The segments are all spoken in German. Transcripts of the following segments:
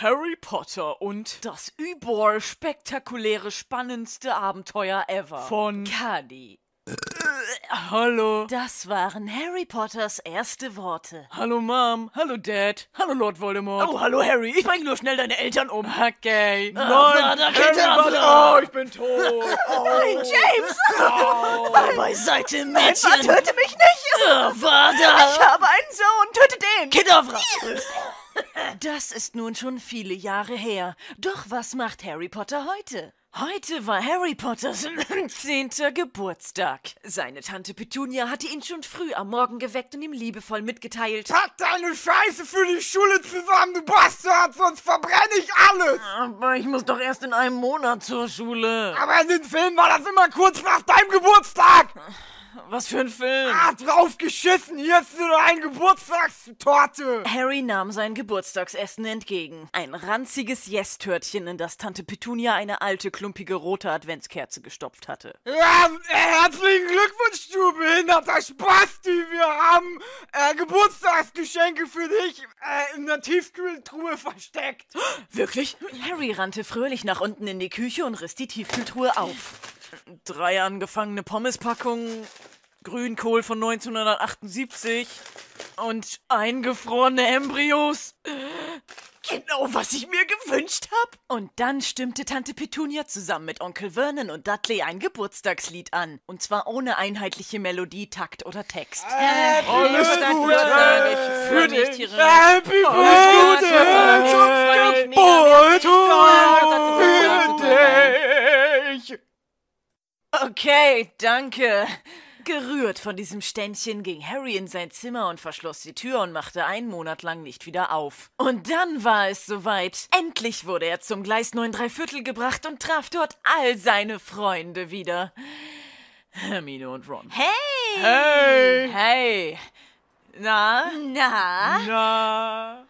Harry Potter und Das überall spektakuläre, spannendste Abenteuer ever. von Cuddy. Hallo. Das waren Harry Potters erste Worte. Hallo Mom, hallo Dad, hallo Lord Voldemort. Oh, hallo Harry, ich bring nur schnell deine Eltern um. Okay. Nein, Vater, Harry. Potter. Oh, ich bin tot. Nein, James! Bleib beiseite, Mädchen! töte mich nicht! Oh, Vater! Ich habe einen Sohn, töte den! Kedavra! Das ist nun schon viele Jahre her. Doch was macht Harry Potter heute? Heute war Harry Potters zehnter Geburtstag. Seine Tante Petunia hatte ihn schon früh am Morgen geweckt und ihm liebevoll mitgeteilt. Pack deine Scheiße für die Schule zusammen, du Bastard, sonst verbrenne ich alles. Aber ich muss doch erst in einem Monat zur Schule. Aber in den Filmen war das immer kurz nach deinem Geburtstag. Was für ein Film? Ah, drauf geschissen, hier ist nur eine Geburtstagstorte. Harry nahm sein Geburtstagsessen entgegen. Ein ranziges Yes-Törtchen, in das Tante Petunia eine alte, klumpige rote Adventskerze gestopft hatte. Ja, äh, herzlichen Glückwunsch, du behinderter Spasti. Wir haben äh, Geburtstagsgeschenke für dich äh, in der Tiefkühltruhe versteckt. Wirklich? Harry rannte fröhlich nach unten in die Küche und riss die Tiefkühltruhe auf. Drei angefangene Pommespackungen, Grünkohl von 1978 und eingefrorene Embryos. Genau, was ich mir gewünscht hab. Und dann stimmte Tante Petunia zusammen mit Onkel Vernon und Dudley ein Geburtstagslied an. Und zwar ohne einheitliche Melodie, Takt oder Text. Alles Gute wird sagen, ich für dich. Happy Alles Birthday Gute zum Geburtstag für dich. Okay, danke. Gerührt von diesem Ständchen ging Harry in sein Zimmer und verschloss die Tür und machte einen Monat lang nicht wieder auf. Und dann war es soweit. Endlich wurde er zum Gleis 9 Viertel gebracht und traf dort all seine Freunde wieder. Hermine und Ron. Hey! Hey. Hey! Na? Na? Na.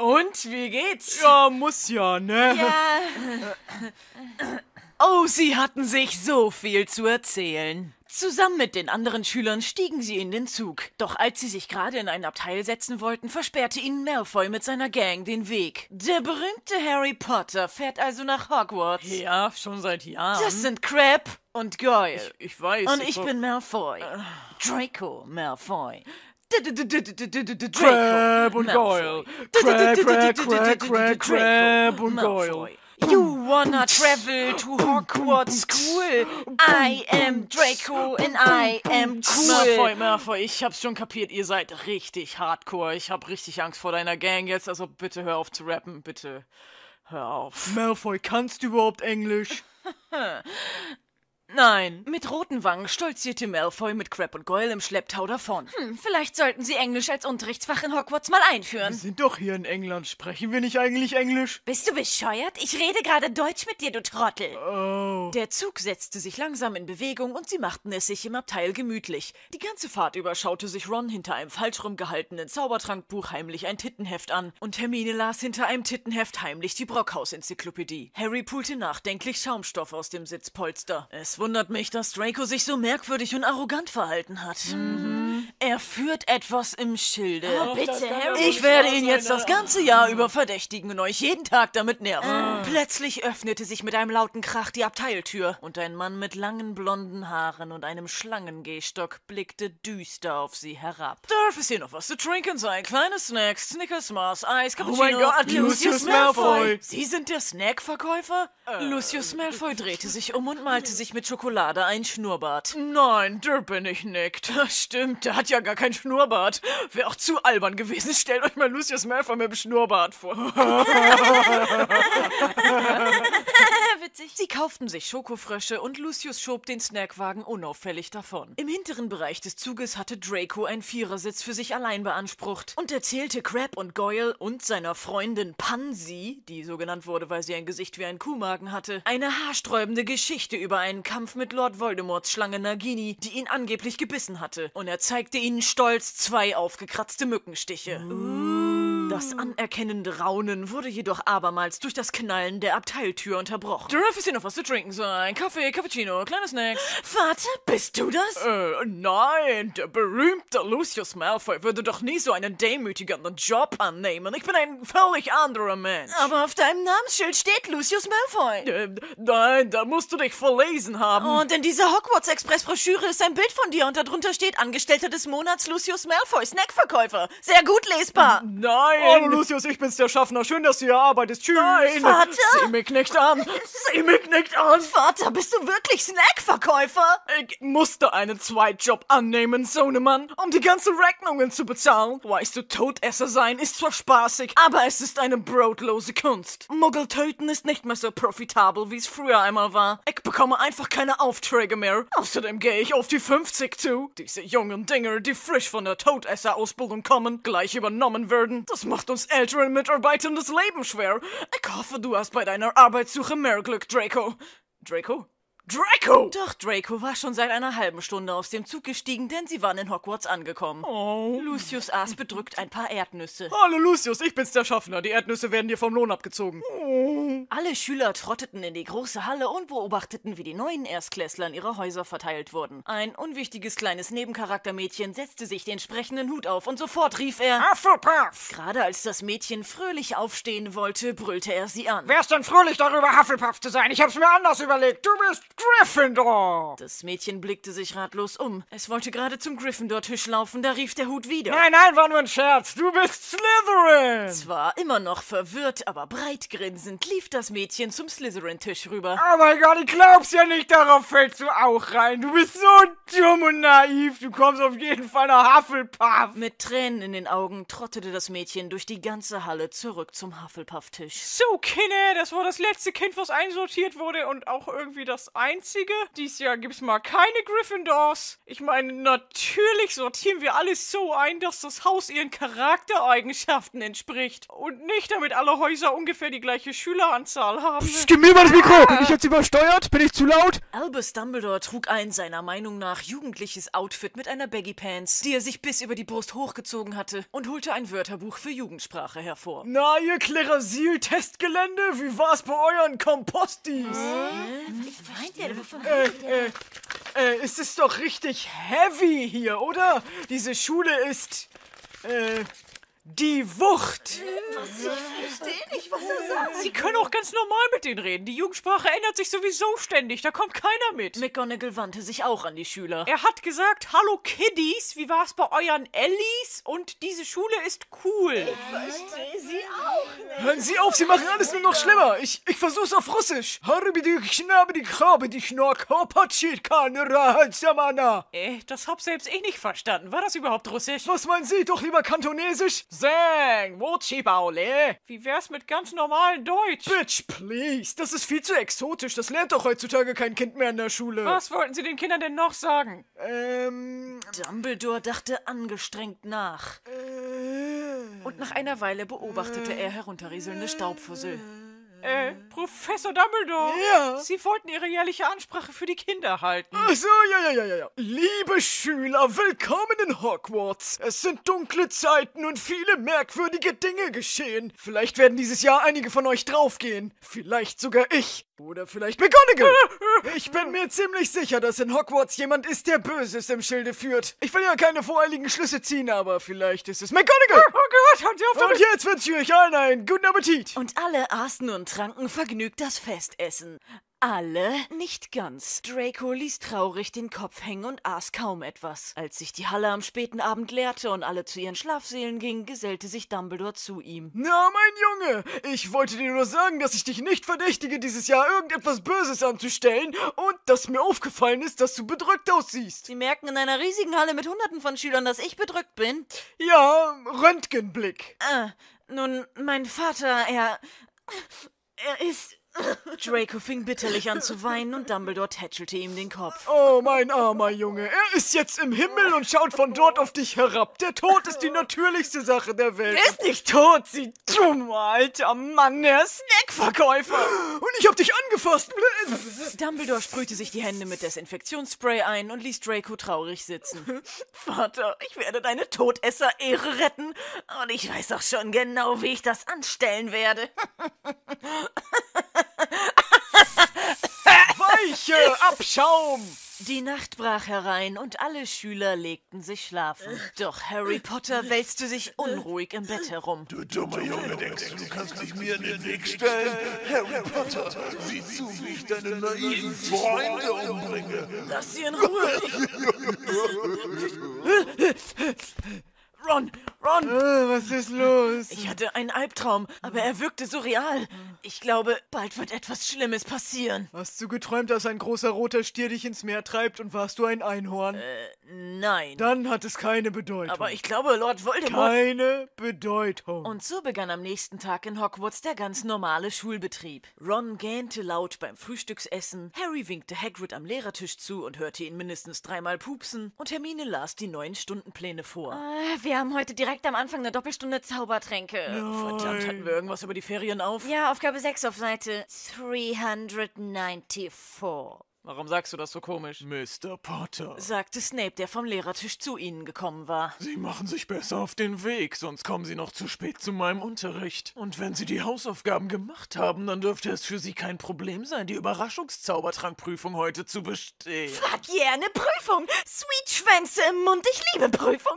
Und wie geht's? Ja, muss ja, ne? Oh, sie hatten sich so viel zu erzählen. Zusammen mit den anderen Schülern stiegen sie in den Zug. Doch als sie sich gerade in ein Abteil setzen wollten, versperrte ihnen Malfoy mit seiner Gang den Weg. Der berühmte Harry Potter fährt also nach Hogwarts. Ja, schon seit Jahren. Das sind Crab und Goyle. ich weiß. Und ich war- bin Malfoy. Draco Malfoy. Crab und Goyle. Crab, crab, crab, crab, crab und Goyle. You wanna travel to Hogwarts School? I am Draco and I am Malfoy, cool. Malfoy, ich hab's schon kapiert, ihr seid richtig hardcore. Ich hab richtig Angst vor deiner Gang jetzt, also bitte hör auf zu rappen, bitte hör auf. Malfoy, kannst du überhaupt Englisch? Nein. Mit roten Wangen stolzierte Malfoy mit Crab und Goyle im Schlepptau davon. Hm, vielleicht sollten Sie Englisch als Unterrichtsfach in Hogwarts mal Wir einführen. sind doch hier in England, sprechen wir nicht eigentlich Englisch? Bist du bescheuert? Ich rede gerade Deutsch mit dir, du Trottel. Oh. Der Zug setzte sich langsam in Bewegung und sie machten es sich im Abteil gemütlich. Die ganze Fahrt über schaute sich Ron hinter einem falsch rumgehaltenen Zaubertrankbuch heimlich ein Tittenheft an und Hermine las hinter einem Tittenheft heimlich die Brockhaus-Enzyklopädie. Harry pulte nachdenklich Schaumstoff aus dem Sitzpolster. Es wundert mich, dass Draco sich so merkwürdig und arrogant verhalten hat. Mhm. Er führt etwas im Schilde. bitte, Harry. Ich werde ihn jetzt das ganze Jahr über verdächtigen und euch jeden Tag damit nerven. Plötzlich öffnete sich mit einem lauten Krach die Abteiltür und ein Mann mit langen blonden Haaren und einem Schlangengehstock blickte düster auf sie herab. Darf es hier noch was zu trinken sein? Kleine Snacks, Snickers, Mars, Eis, Cappuccino. mein Gott, Lucius Malfoy. Sie sind der Snackverkäufer? Lucius Malfoy drehte sich um und malte sich mit Schokolade einen Schnurrbart. Nein, der bin ich nicht. Stimmt, der hat ja gar keinen Schnurrbart. Wäre auch zu albern gewesen. Stellt euch mal Lucius Malfoy mit dem Schnurrbart vor. Witzig. Sie kauften sich Schokofrösche und Lucius schob den Snackwagen unauffällig davon. Im hinteren Bereich des Zuges hatte Draco einen Vierersitz für sich allein beansprucht und erzählte Crab und Goyle und seiner Freundin Pansy, die so genannt wurde, weil sie ein Gesicht wie ein Kuhmagen hatte, eine haarsträubende Geschichte über einen Kampf mit Lord Voldemorts Schlange Nagini, die ihn angeblich gebissen hatte. Und er zeigte ihnen stolz zwei aufgekratzte Mückenstiche. Das anerkennende Raunen wurde jedoch abermals durch das Knallen der Abteiltür unterbrochen. Giraffe ist hier noch was zu trinken sein. Kaffee, Cappuccino, kleine Snacks. Vater, bist du das? Äh, nein, der berühmte Lucius Malfoy würde doch nie so einen demütigenden Job annehmen. Ich bin ein völlig anderer Mensch. Aber auf deinem Namensschild steht Lucius Malfoy. Äh, nein, da musst du dich verlesen haben. Und in dieser Hogwarts-Express-Broschüre ist ein Bild von dir und darunter steht Angestellter des Monats Lucius Malfoy, Snackverkäufer. Sehr gut lesbar. Nein. Hallo Lucius, ich bin's der Schaffner. Schön, dass du hier arbeitest. Tschüss. Nein. Vater? Sieh mich nicht an. Sieh mich nicht an. Vater, bist du wirklich Snackverkäufer? Ich musste einen Zweitjob annehmen, Sohnemann, um die ganzen Rechnungen zu bezahlen. Weißt du, Todesser sein ist zwar spaßig, aber es ist eine brotlose Kunst. Muggel töten ist nicht mehr so profitabel, wie es früher einmal war. Ich bekomme einfach keine Aufträge mehr. Außerdem gehe ich auf die 50 zu. Diese jungen Dinger, die frisch von der Todesser-Ausbildung kommen, gleich übernommen werden. Das macht uns älteren Mitarbeitern das Leben schwer. Ich hoffe, du hast bei deiner Arbeitssuche mehr Glück, Draco. Draco? Draco! Doch Draco war schon seit einer halben Stunde aus dem Zug gestiegen, denn sie waren in Hogwarts angekommen. Oh. Lucius aß bedrückt ein paar Erdnüsse. Hallo Lucius, ich bin's der Schaffner. Die Erdnüsse werden dir vom Lohn abgezogen. Alle Schüler trotteten in die große Halle und beobachteten, wie die neuen Erstklässler in ihre Häuser verteilt wurden. Ein unwichtiges kleines Nebencharaktermädchen setzte sich den sprechenden Hut auf und sofort rief er. Hufflepuff! Gerade als das Mädchen fröhlich aufstehen wollte, brüllte er sie an. Wer ist denn fröhlich darüber, Hufflepuff zu sein? Ich hab's mir anders überlegt. Du bist Gryffindor! Das Mädchen blickte sich ratlos um. Es wollte gerade zum Gryffindor-Tisch laufen, da rief der Hut wieder. Nein, nein, war nur ein Scherz. Du bist Slytherin! Zwar immer noch verwirrt, aber breit grinsend lief das Mädchen zum Slytherin-Tisch rüber. Oh mein Gott, ich glaub's ja nicht, darauf fällst du auch rein. Du bist so dumm und naiv. Du kommst auf jeden Fall nach Hufflepuff. Mit Tränen in den Augen trottete das Mädchen durch die ganze Halle zurück zum Hufflepuff-Tisch. So, Kinder, das war das letzte Kind, was einsortiert wurde und auch irgendwie das einzige. Dies Jahr gibt's mal keine Gryffindors. Ich meine, natürlich sortieren wir alles so ein, dass das Haus ihren Charaktereigenschaften entspricht. Und nicht, damit alle Häuser ungefähr die gleiche Schüleranzahl haben. Psst, gib mir mal das Mikro. Bin ich jetzt übersteuert? Bin ich zu laut? Albus Dumbledore trug ein seiner Meinung nach jugendliches Outfit mit einer Baggy Pants, die er sich bis über die Brust hochgezogen hatte, und holte ein Wörterbuch für Jugendsprache hervor. Na, ihr Klerasil-Testgelände, wie war's bei euren Kompostis? Äh, äh, äh, es ist doch richtig heavy hier, oder? Diese Schule ist, äh, die Wucht. Sie können auch ganz normal mit denen reden. Die Jugendsprache ändert sich sowieso ständig. Da kommt keiner mit. McGonagall wandte sich auch an die Schüler. Er hat gesagt, hallo Kiddies, wie war's bei euren Ellies? Und diese Schule ist cool. Hören Sie auf, Sie machen alles nur noch schlimmer. Ich, ich versuch's auf Russisch. Äh, das hab selbst ich nicht verstanden. War das überhaupt Russisch? Was meinen Sie? Doch lieber Kantonesisch? Zeng, Wochibaule. Wie wär's mit ganz normalen Deutsch? Bitch, please. Das ist viel zu exotisch. Das lernt doch heutzutage kein Kind mehr in der Schule. Was wollten Sie den Kindern denn noch sagen? Ähm, Dumbledore dachte angestrengt nach. Und nach einer Weile beobachtete er herunterrieselnde Staubfussel. Äh, Professor Dumbledore. Ja? Sie wollten Ihre jährliche Ansprache für die Kinder halten. Ach so, ja, ja, ja, ja, ja. Liebe Schüler, willkommen in Hogwarts. Es sind dunkle Zeiten und viele merkwürdige Dinge geschehen. Vielleicht werden dieses Jahr einige von euch draufgehen. Vielleicht sogar ich. Oder vielleicht McGonagall. Ich bin mir ziemlich sicher, dass in Hogwarts jemand ist, der Böses im Schilde führt. Ich will ja keine voreiligen Schlüsse ziehen, aber vielleicht ist es McGonagall. Oh Gott, haben Sie auf Und jetzt wünsche ich euch allen einen guten Appetit. Und alle aßen und tranken vergnügt das Festessen. Alle? Nicht ganz. Draco ließ traurig den Kopf hängen und aß kaum etwas. Als sich die Halle am späten Abend leerte und alle zu ihren Schlafsälen gingen, gesellte sich Dumbledore zu ihm. Na, mein Junge, ich wollte dir nur sagen, dass ich dich nicht verdächtige, dieses Jahr irgendetwas Böses anzustellen und dass mir aufgefallen ist, dass du bedrückt aussiehst. Sie merken in einer riesigen Halle mit hunderten von Schülern, dass ich bedrückt bin. Ja, Röntgenblick. Ah, nun, mein Vater, er. Er ist Draco fing bitterlich an zu weinen und Dumbledore tätschelte ihm den Kopf. Oh, mein armer Junge. Er ist jetzt im Himmel und schaut von dort auf dich herab. Der Tod ist die natürlichste Sache der Welt. Er ist nicht tot, sie dummer alter Mann, der Snackverkäufer. Und ich hab dich angefasst. Dumbledore sprühte sich die Hände mit Desinfektionsspray ein und ließ Draco traurig sitzen. Vater, ich werde deine Todesser-Ehre retten. Und ich weiß auch schon genau, wie ich das anstellen werde. Weiche Abschaum. Die Nacht brach herein und alle Schüler legten sich schlafen. Doch Harry Potter wälzte sich unruhig im Bett herum. Du dummer Junge, denkst du, du kannst dich mir in den Weg stellen? Harry Potter, sieh zu, wie ich deine naiven Freunde umbringe. Lass sie in Ruhe. Ron, Ron, Äh, was ist los? ich hatte einen Albtraum, aber er wirkte so real. Ich glaube, bald wird etwas Schlimmes passieren. Hast du geträumt, dass ein großer roter Stier dich ins Meer treibt und warst du ein Einhorn? Nein. Dann hat es keine Bedeutung. Aber ich glaube, Lord Voldemort. keine Bedeutung. Und so begann am nächsten Tag in Hogwarts der ganz normale Schulbetrieb. Ron gähnte laut beim Frühstücksessen, Harry winkte Hagrid am Lehrertisch zu und hörte ihn mindestens dreimal pupsen, und Hermine las die neuen Stundenpläne vor. Äh, Wir haben heute direkt am Anfang eine Doppelstunde Zaubertränke. Verdammt, hatten wir irgendwas über die Ferien auf? Ja, Aufgabe 6 auf Seite 394. Warum sagst du das so komisch? Mr. Potter, sagte Snape, der vom Lehrertisch zu ihnen gekommen war. Sie machen sich besser auf den Weg, sonst kommen Sie noch zu spät zu meinem Unterricht. Und wenn Sie die Hausaufgaben gemacht haben, dann dürfte es für Sie kein Problem sein, die Überraschungszaubertrankprüfung heute zu bestehen. Fuck yeah, eine Prüfung. Sweet Schwänze im Mund, ich liebe Prüfung.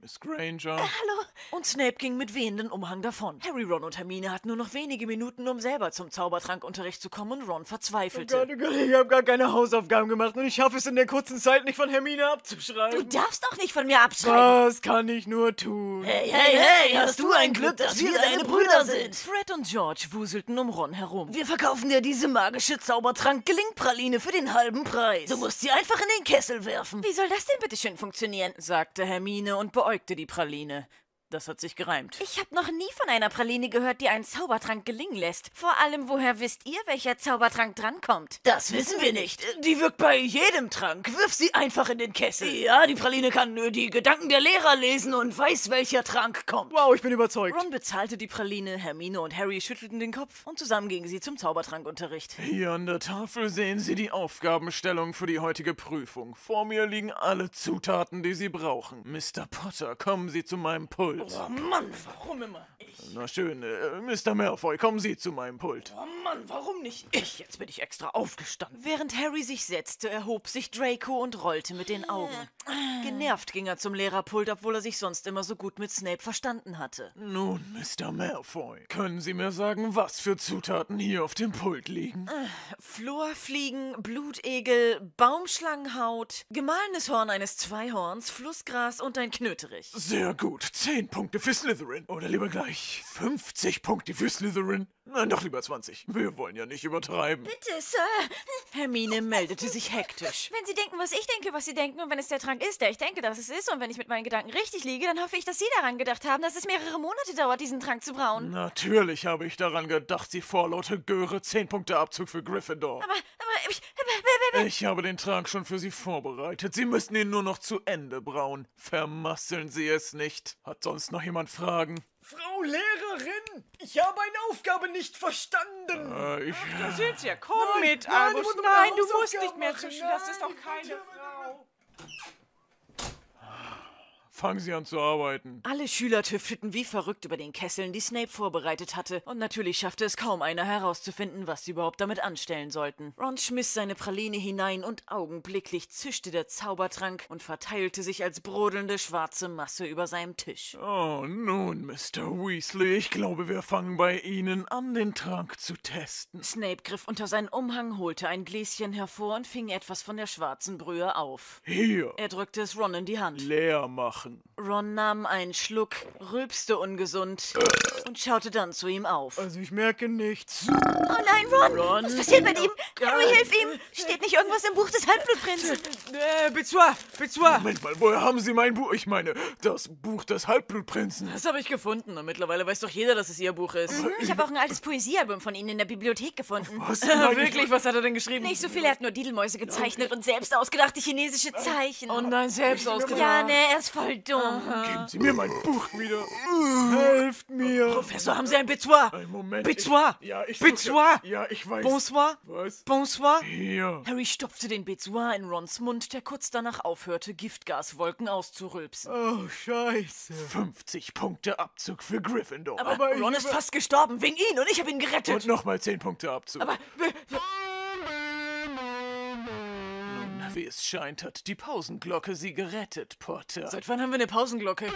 Miss Granger, Hallo. Und Snape ging mit wehenden Umhang davon. Harry, Ron und Hermine hatten nur noch wenige Minuten, um selber zum Zaubertrankunterricht zu kommen, und Ron verzweifelte. oh Gott, ich habe gar keine Hausaufgaben gemacht und ich schaffe es in der kurzen Zeit nicht von Hermine Du abzuschreiben. darfst doch nicht von mir abschreiben. Was kann ich nur tun? Hey, hey, hey, hast du ein Glück, dass wir deine Brüder sind. Fred und George wuselten um Ron herum. Wir verkaufen dir diese magische Zaubertrank-Gelingpraline für den halben Preis. Du musst sie einfach in den Kessel werfen. Wie soll das denn bitte schön funktionieren? sagte Hermine und beäugte die Praline. Das hat sich gereimt. Ich habe noch nie von einer Praline gehört, die einen Zaubertrank gelingen lässt. Vor allem, woher wisst ihr, welcher Zaubertrank drankommt? Das wissen wir nicht. Die wirkt bei jedem Trank. Wirf sie einfach in den Kessel. Ja, die Praline kann nur die Gedanken der Lehrer lesen und weiß, welcher Trank kommt. Wow, ich bin überzeugt. Ron bezahlte die Praline, Hermine und Harry schüttelten den Kopf und zusammen gingen sie zum Zaubertrankunterricht. hier an der Tafel sehen Sie die Aufgabenstellung für die heutige Prüfung. Vor mir liegen alle Zutaten, die Sie brauchen. Mr. Potter, kommen Sie zu meinem Pult. Oh Mann, warum immer? Ich. Na schön, äh, Mr. Malfoy, kommen Sie zu meinem Pult. Oh Mann, warum nicht ich? Jetzt bin ich extra aufgestanden. Während Harry sich setzte, erhob sich Draco und rollte mit den Augen. Genervt ging er zum Lehrerpult, obwohl er sich sonst immer so gut mit Snape verstanden hatte. Nun, Mr. Malfoy, können Sie mir sagen, was für Zutaten hier auf dem Pult liegen? Florfliegen, Blutegel, Baumschlangenhaut, gemahlenes Horn eines Zweihorns, Flussgras und ein Knöterich. Sehr gut. 10 Punkte für Slytherin. Oder lieber gleich 50 Punkte für Slytherin. Nein, doch lieber 20. Wir wollen ja nicht übertreiben. Bitte, Sir. Hermine meldete sich hektisch. Wenn Sie denken, was ich denke, was Sie denken, und wenn es der Trank ist, der ich denke, dass es ist, und wenn ich mit meinen Gedanken richtig liege, dann hoffe ich, dass Sie daran gedacht haben, dass es mehrere Monate dauert, diesen Trank zu brauen. Natürlich habe ich daran gedacht, Sie vorlaute Göre 10 Punkte Abzug für Gryffindor. Aber, aber, ich, Ich habe den Trank schon für Sie vorbereitet. Sie müssen ihn nur noch zu Ende brauen. Vermasseln Sie es nicht. Hat sonst noch jemand Fragen? Frau Lehrerin, ich habe eine Aufgabe nicht verstanden. Äh, ich. Sind ja, komm Nein, mit, nein, Albus. noch Nein, meine du musst nicht mehr machen. zwischen. Das ist doch Nein, keine. Frau. Fangen Sie an zu arbeiten. Alle Schüler tüfteten wie verrückt über den Kesseln, die Snape vorbereitet hatte, und natürlich schaffte es kaum einer herauszufinden, was sie überhaupt damit anstellen sollten. Ron schmiss seine Praline hinein und augenblicklich zischte der Zaubertrank und verteilte sich als brodelnde schwarze Masse über seinem Tisch. Oh, nun, Mr. Weasley, ich glaube, wir fangen bei Ihnen an, den Trank zu testen. Snape griff unter seinen Umhang, holte ein Gläschen hervor und fing etwas von der schwarzen Brühe auf. Hier. Er drückte es Ron in die Hand. Leer machen. Machen. Ron nahm einen Schluck, rülpste ungesund und schaute dann zu ihm auf. Also ich merke nichts. Oh nein, Ron! Ron? Was passiert mit ihm? Harry, hilf ihm! Steht nicht irgendwas im Buch des Halbblutprinzen? Äh, Bezwa, Bezwa. Moment mal, woher haben Sie mein Buch? Ich meine, das Buch des Halbblutprinzen. Das habe ich gefunden und mittlerweile weiß doch jeder, dass es ihr Buch ist. Ich habe auch ein altes Poesiealbum von Ihnen in der Bibliothek gefunden. Was? Ah, wirklich? Was hat er denn geschrieben? Nicht so viel, er hat nur Didelmäuse gezeichnet und selbst ausgedachte chinesische Zeichen. Und nein, selbst ausgedacht. ja, ne, er ist voll dumm. Geben Sie mir mein Buch wieder. Helft mir. Professor, haben Sie ein Bezoir? Ein Moment. Bezoir? Ich, ja, ich Bezoir? Ja, ich weiß. Bonsoir? Was? Bonsoir? Hier. Harry stopfte den Bezoir in Rons Mund, der kurz danach aufhörte, Giftgaswolken auszurülpsen. Oh, scheiße. 50 Punkte Abzug für Gryffindor. Aber, aber Ron ist fast gestorben, wegen ihn und ich habe ihn gerettet. Und nochmal 10 Punkte Abzug. Aber wie es scheint, hat die Pausenglocke sie gerettet, Potter. seit wann haben wir eine Pausenglocke?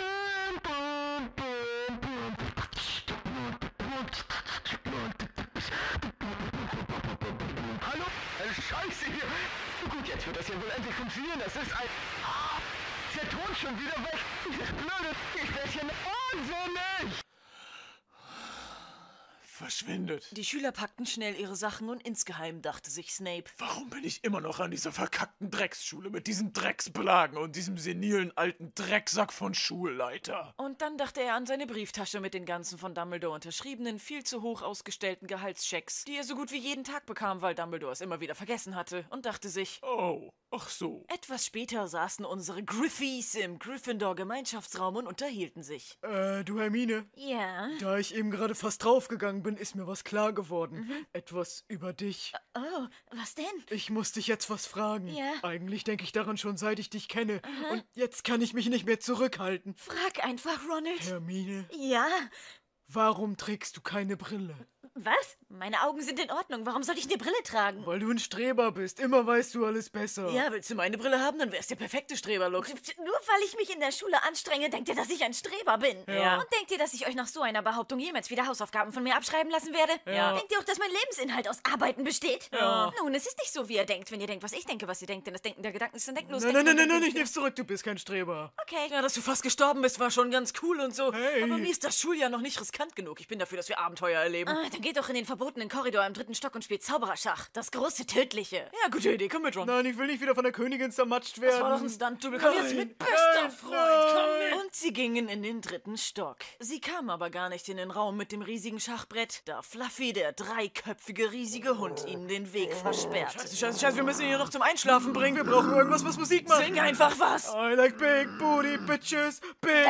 Hallo? Scheiße hier. Gut, jetzt wird das ja wohl endlich funktionieren. Das ist ein... Ah, ist der Ton schon wieder weg? Dieses blöde... Ich werde hier wahnsinnig. Verschwindet. Die Schüler packten schnell ihre Sachen und insgeheim dachte sich Snape. Warum bin ich immer noch an dieser verkackten Drecksschule mit diesen Drecksbelagen und diesem senilen alten Drecksack von Schulleiter? Und dann dachte er an seine Brieftasche mit den ganzen von Dumbledore unterschriebenen, viel zu hoch ausgestellten Gehaltschecks, die er so gut wie jeden Tag bekam, weil Dumbledore es immer wieder vergessen hatte, und dachte sich, Oh, ach so. etwas später saßen unsere Griffies im Gryffindor-Gemeinschaftsraum und unterhielten sich. Äh, du Hermine, Ja. da ich eben gerade fast draufgegangen bin, ist mir was klar geworden. Etwas über dich. Oh, was denn? Ich muss dich jetzt was fragen. Ja. Eigentlich denke ich daran schon, seit ich dich kenne. Und jetzt kann ich mich nicht mehr zurückhalten. Frag einfach, Ronald. Hermine, Ja. warum trägst du keine Brille? Was? Meine Augen sind in Ordnung. Warum soll ich eine Brille tragen? Weil du ein Streber bist. Immer weißt du alles besser. Ja, willst du meine Brille haben, dann wär's der perfekte Streberlook. Nur weil ich mich in der Schule anstrenge, denkt ihr, dass ich ein Streber bin. Ja. Und denkt ihr, dass ich euch nach so einer Behauptung jemals wieder Hausaufgaben von mir abschreiben lassen werde? Ja. Denkt ihr auch, dass mein Lebensinhalt aus Arbeiten besteht? Ja. Nun, es ist nicht so, wie ihr denkt, wenn ihr denkt, was ich denke, was ihr denkt, denn das Denken der Gedanken ist ein denkenlos. Nein, nein, nein, nein, nein, ich nehm's zurück. Du bist kein Streber. Okay. Ja, dass du fast gestorben bist, war schon ganz cool und so. Hey. Aber mir ist das Schuljahr noch nicht riskant genug. Ich bin dafür, dass wir Abenteuer erleben. Ah, dann geht doch in den verbotenen Korridor im dritten Stock und spielt Zaubererschach. Das große Tödliche. Ja, gute Idee. Komm mit, Ron. Nein, ich will nicht wieder von der Königin zermatscht werden. Das war doch ein Stunt-Double. Komm jetzt mit, bester nein, Freund. Komm nein. mit. Und sie gingen in den dritten Stock. Sie kamen aber gar nicht in den Raum mit dem riesigen Schachbrett, da Fluffy, der dreiköpfige riesige Hund, ihnen den Weg versperrt. Scheiße, scheiße, scheiße, wir müssen ihn hier noch zum Einschlafen bringen. Wir brauchen irgendwas, was Musik macht. Sing einfach was. I like big booty bitches, big...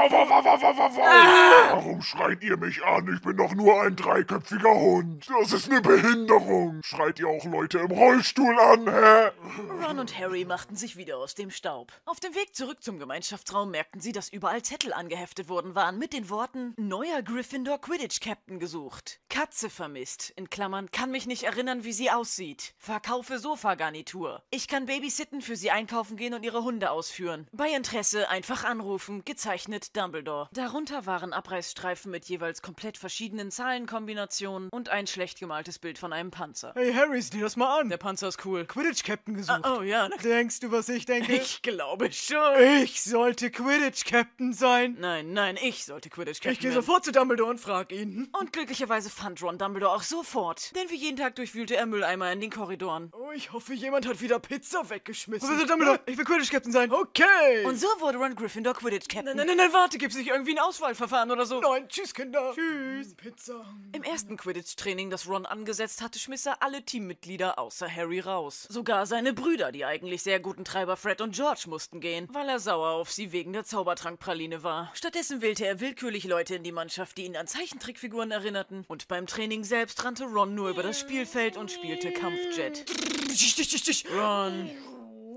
Warum schreit ihr mich an? Ich bin doch nur ein dreiköpfiger Hund. Das ist eine Behinderung. Schreit ihr auch Leute im Rollstuhl an, hä? Ron und Harry machten sich wieder aus dem Staub. Auf dem Weg zurück zum Gemeinschaftsraum merkten sie, dass überall Zettel angeheftet worden waren mit den Worten Neuer Gryffindor Quidditch Captain gesucht. Katze vermisst. In Klammern kann mich nicht erinnern, wie sie aussieht. Verkaufe Sofagarnitur. Ich kann babysitten, für sie einkaufen gehen und ihre Hunde ausführen. Bei Interesse einfach anrufen. Gezeichnet Dumbledore. Darunter waren Abreißstreifen mit jeweils komplett verschiedenen Zahlenkombinationen und ein schlecht gemaltes Bild von einem Panzer. Hey Harry, sieh das mal an. Der Panzer ist cool. Quidditch-Captain gesucht. Oh ja, Denkst du, was ich denke? Ich glaube schon. Ich sollte Quidditch-Captain sein. Nein, nein, ich sollte Quidditch Captain Ich gehe sofort zu Dumbledore und frag ihn. Und glücklicherweise fand Ron Dumbledore auch sofort. Denn wie jeden Tag durchwühlte er Mülleimer in den Korridoren. Oh, ich hoffe, jemand hat wieder Pizza weggeschmissen. Professor Dumbledore, ich will Quidditch-Captain sein. Okay. Und so wurde Ron Gryffindor Quidditch Captain. Nein, nein, nein, nein, warte, Gibt's nicht irgendwie ein Auswahlverfahren oder so? Nein, tschüss, Kinder. Tschüss. Pizza. Im ersten Quidditch-Training, das Ron angesetzt hatte, schmiss er alle Teammitglieder außer Harry raus. Sogar seine Brüder, die eigentlich sehr guten Treiber Fred und George, mussten gehen, weil er sauer auf sie wegen der Zaubertrankpraline war. Stattdessen wählte er willkürlich Leute in die Mannschaft, die ihn an Zeichentrickfiguren erinnerten. Und beim Training selbst rannte Ron nur über das Spielfeld und spielte Kampfjet. Ron,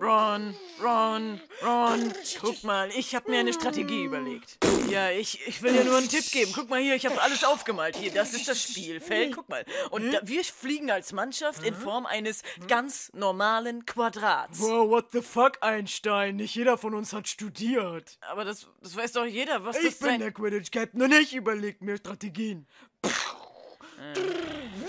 Ron, Ron, Ron, guck mal, ich habe mir eine Strategie überlegt. Ja, ich, ich will dir nur einen Tipp geben. Guck mal hier, ich habe alles aufgemalt. Hier, das ist das Spielfeld. Guck mal. Und da, wir fliegen als Mannschaft in Form eines ganz normalen Quadrats. Wow, what the fuck, Einstein? Nicht jeder von uns hat studiert. Aber das, das weiß doch jeder, was Ich das bin sein... der Quidditch-Captain und ich überleg mir Strategien. Die